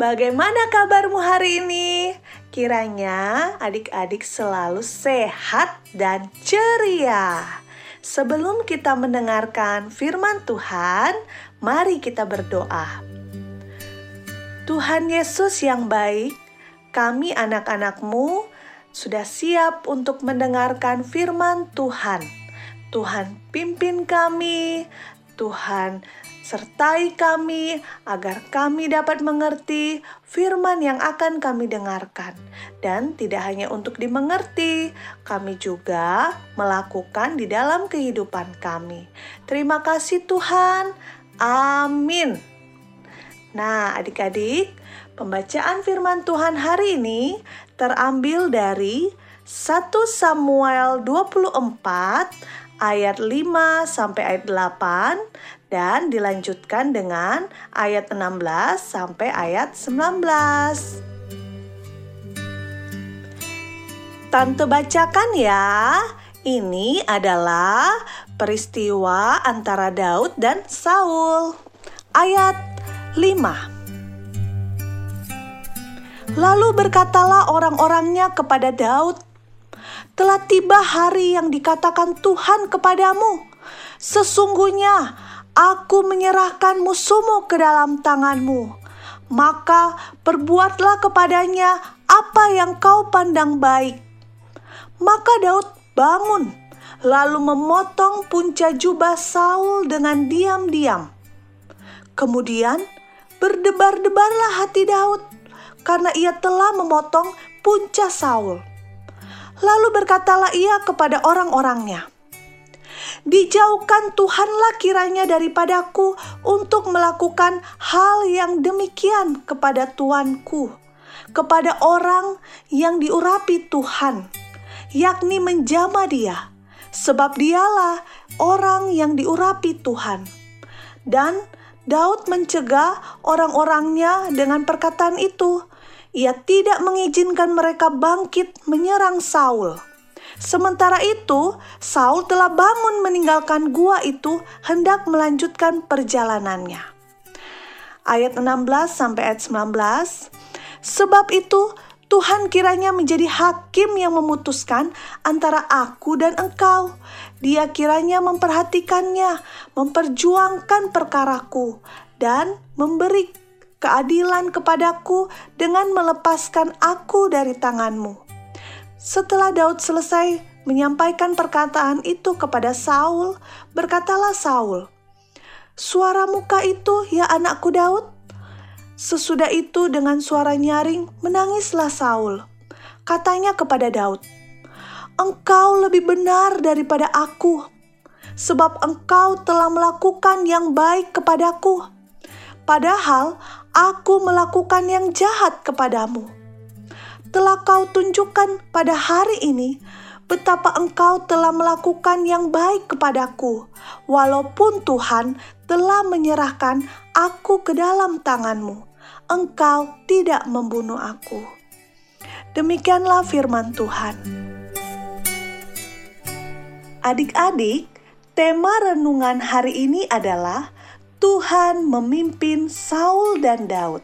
Bagaimana kabarmu hari ini? Kiranya adik-adik selalu sehat dan ceria. Sebelum kita mendengarkan firman Tuhan, mari kita berdoa. Tuhan Yesus yang baik, kami anak-anakmu sudah siap untuk mendengarkan firman Tuhan. Tuhan pimpin kami, Tuhan sertai kami agar kami dapat mengerti firman yang akan kami dengarkan. Dan tidak hanya untuk dimengerti, kami juga melakukan di dalam kehidupan kami. Terima kasih Tuhan. Amin. Nah, adik-adik, pembacaan firman Tuhan hari ini terambil dari 1 Samuel 24 ayat 5 sampai ayat 8 dan dilanjutkan dengan ayat 16 sampai ayat 19. Tante bacakan ya. Ini adalah peristiwa antara Daud dan Saul. Ayat 5. Lalu berkatalah orang-orangnya kepada Daud, telah tiba hari yang dikatakan Tuhan kepadamu. Sesungguhnya aku menyerahkan musuhmu ke dalam tanganmu. Maka perbuatlah kepadanya apa yang kau pandang baik. Maka Daud bangun, lalu memotong punca jubah Saul dengan diam-diam. Kemudian berdebar-debarlah hati Daud karena ia telah memotong punca Saul. Lalu berkatalah ia kepada orang-orangnya, Dijauhkan Tuhanlah kiranya daripadaku untuk melakukan hal yang demikian kepada tuanku, kepada orang yang diurapi Tuhan, yakni menjama dia, sebab dialah orang yang diurapi Tuhan. Dan Daud mencegah orang-orangnya dengan perkataan itu, ia tidak mengizinkan mereka bangkit menyerang Saul. Sementara itu, Saul telah bangun meninggalkan gua itu hendak melanjutkan perjalanannya. Ayat 16 sampai ayat 19. Sebab itu, Tuhan kiranya menjadi hakim yang memutuskan antara aku dan engkau. Dia kiranya memperhatikannya, memperjuangkan perkaraku, dan memberi keadilan kepadaku dengan melepaskan aku dari tanganmu. Setelah Daud selesai menyampaikan perkataan itu kepada Saul, berkatalah Saul, Suara muka itu ya anakku Daud? Sesudah itu dengan suara nyaring menangislah Saul. Katanya kepada Daud, Engkau lebih benar daripada aku, sebab engkau telah melakukan yang baik kepadaku. Padahal aku melakukan yang jahat kepadamu. Telah kau tunjukkan pada hari ini betapa engkau telah melakukan yang baik kepadaku, walaupun Tuhan telah menyerahkan aku ke dalam tanganmu. Engkau tidak membunuh aku. Demikianlah firman Tuhan. Adik-adik, tema renungan hari ini adalah Tuhan memimpin Saul dan Daud.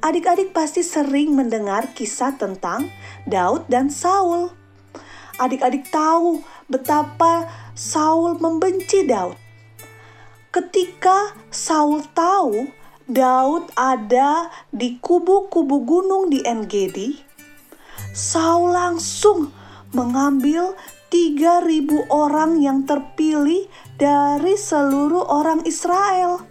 Adik-adik pasti sering mendengar kisah tentang Daud dan Saul. Adik-adik tahu betapa Saul membenci Daud. Ketika Saul tahu Daud ada di kubu-kubu gunung di Engedi, Saul langsung mengambil 3000 orang yang terpilih dari seluruh orang Israel.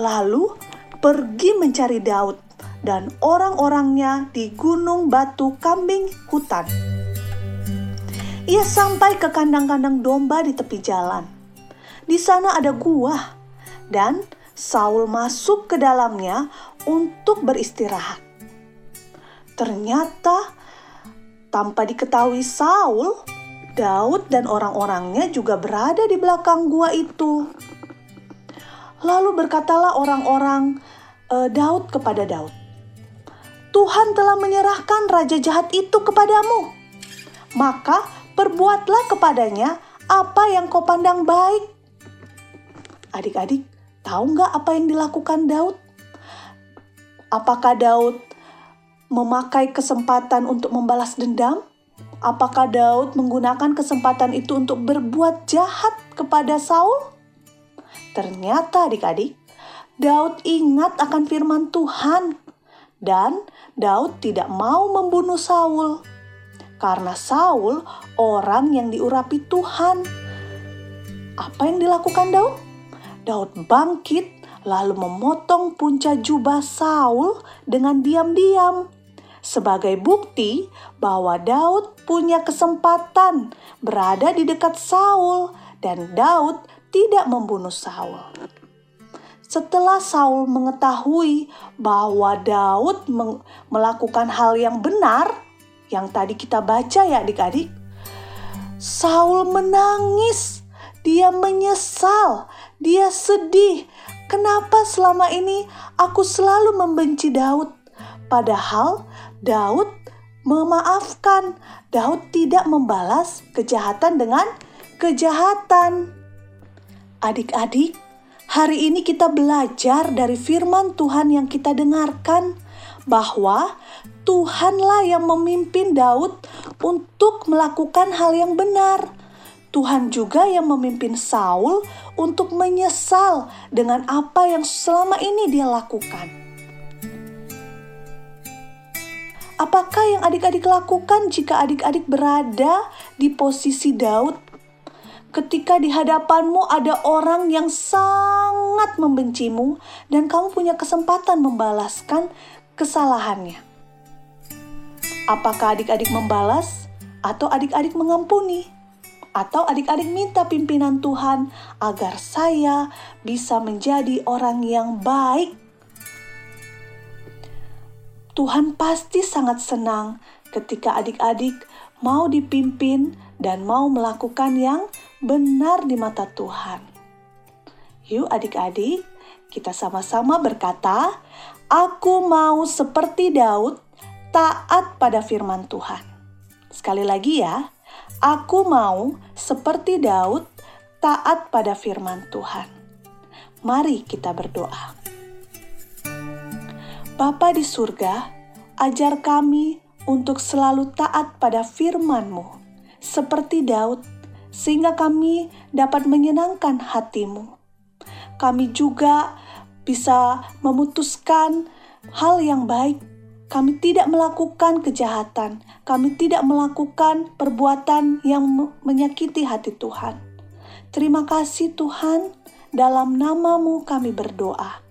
Lalu pergi mencari Daud dan orang-orangnya di gunung batu kambing hutan. Ia sampai ke kandang-kandang domba di tepi jalan. Di sana ada gua dan Saul masuk ke dalamnya untuk beristirahat. Ternyata tanpa diketahui Saul, Daud dan orang-orangnya juga berada di belakang gua itu. Lalu berkatalah orang-orang e, Daud kepada Daud, "Tuhan telah menyerahkan raja jahat itu kepadamu. Maka perbuatlah kepadanya apa yang kau pandang baik." Adik-adik, tahu nggak apa yang dilakukan Daud? Apakah Daud memakai kesempatan untuk membalas dendam? Apakah Daud menggunakan kesempatan itu untuk berbuat jahat kepada Saul? Ternyata adik-adik, Daud ingat akan firman Tuhan dan Daud tidak mau membunuh Saul. Karena Saul orang yang diurapi Tuhan. Apa yang dilakukan Daud? Daud bangkit lalu memotong punca jubah Saul dengan diam-diam sebagai bukti bahwa Daud punya kesempatan berada di dekat Saul dan Daud tidak membunuh Saul. Setelah Saul mengetahui bahwa Daud melakukan hal yang benar, yang tadi kita baca ya adik-adik, Saul menangis, dia menyesal, dia sedih. Kenapa selama ini aku selalu membenci Daud? Padahal Daud memaafkan. Daud tidak membalas kejahatan dengan kejahatan. Adik-adik, hari ini kita belajar dari firman Tuhan yang kita dengarkan bahwa Tuhanlah yang memimpin Daud untuk melakukan hal yang benar. Tuhan juga yang memimpin Saul untuk menyesal dengan apa yang selama ini dia lakukan. Apakah yang adik-adik lakukan jika adik-adik berada di posisi Daud? Ketika di hadapanmu ada orang yang sangat membencimu dan kamu punya kesempatan membalaskan kesalahannya. Apakah adik-adik membalas atau adik-adik mengampuni? Atau adik-adik minta pimpinan Tuhan agar saya bisa menjadi orang yang baik Tuhan pasti sangat senang ketika adik-adik mau dipimpin dan mau melakukan yang benar di mata Tuhan. Yuk adik-adik, kita sama-sama berkata, Aku mau seperti Daud, taat pada firman Tuhan. Sekali lagi ya, aku mau seperti Daud, taat pada firman Tuhan. Mari kita berdoa. Bapa di surga, ajar kami untuk selalu taat pada firman-Mu, seperti Daud, sehingga kami dapat menyenangkan hatimu. Kami juga bisa memutuskan hal yang baik. Kami tidak melakukan kejahatan, kami tidak melakukan perbuatan yang menyakiti hati Tuhan. Terima kasih Tuhan, dalam namamu kami berdoa.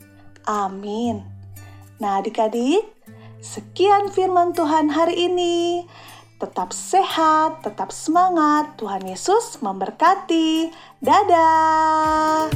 Amin. Nah, adik-adik, sekian firman Tuhan hari ini. Tetap sehat, tetap semangat. Tuhan Yesus memberkati. Dadah.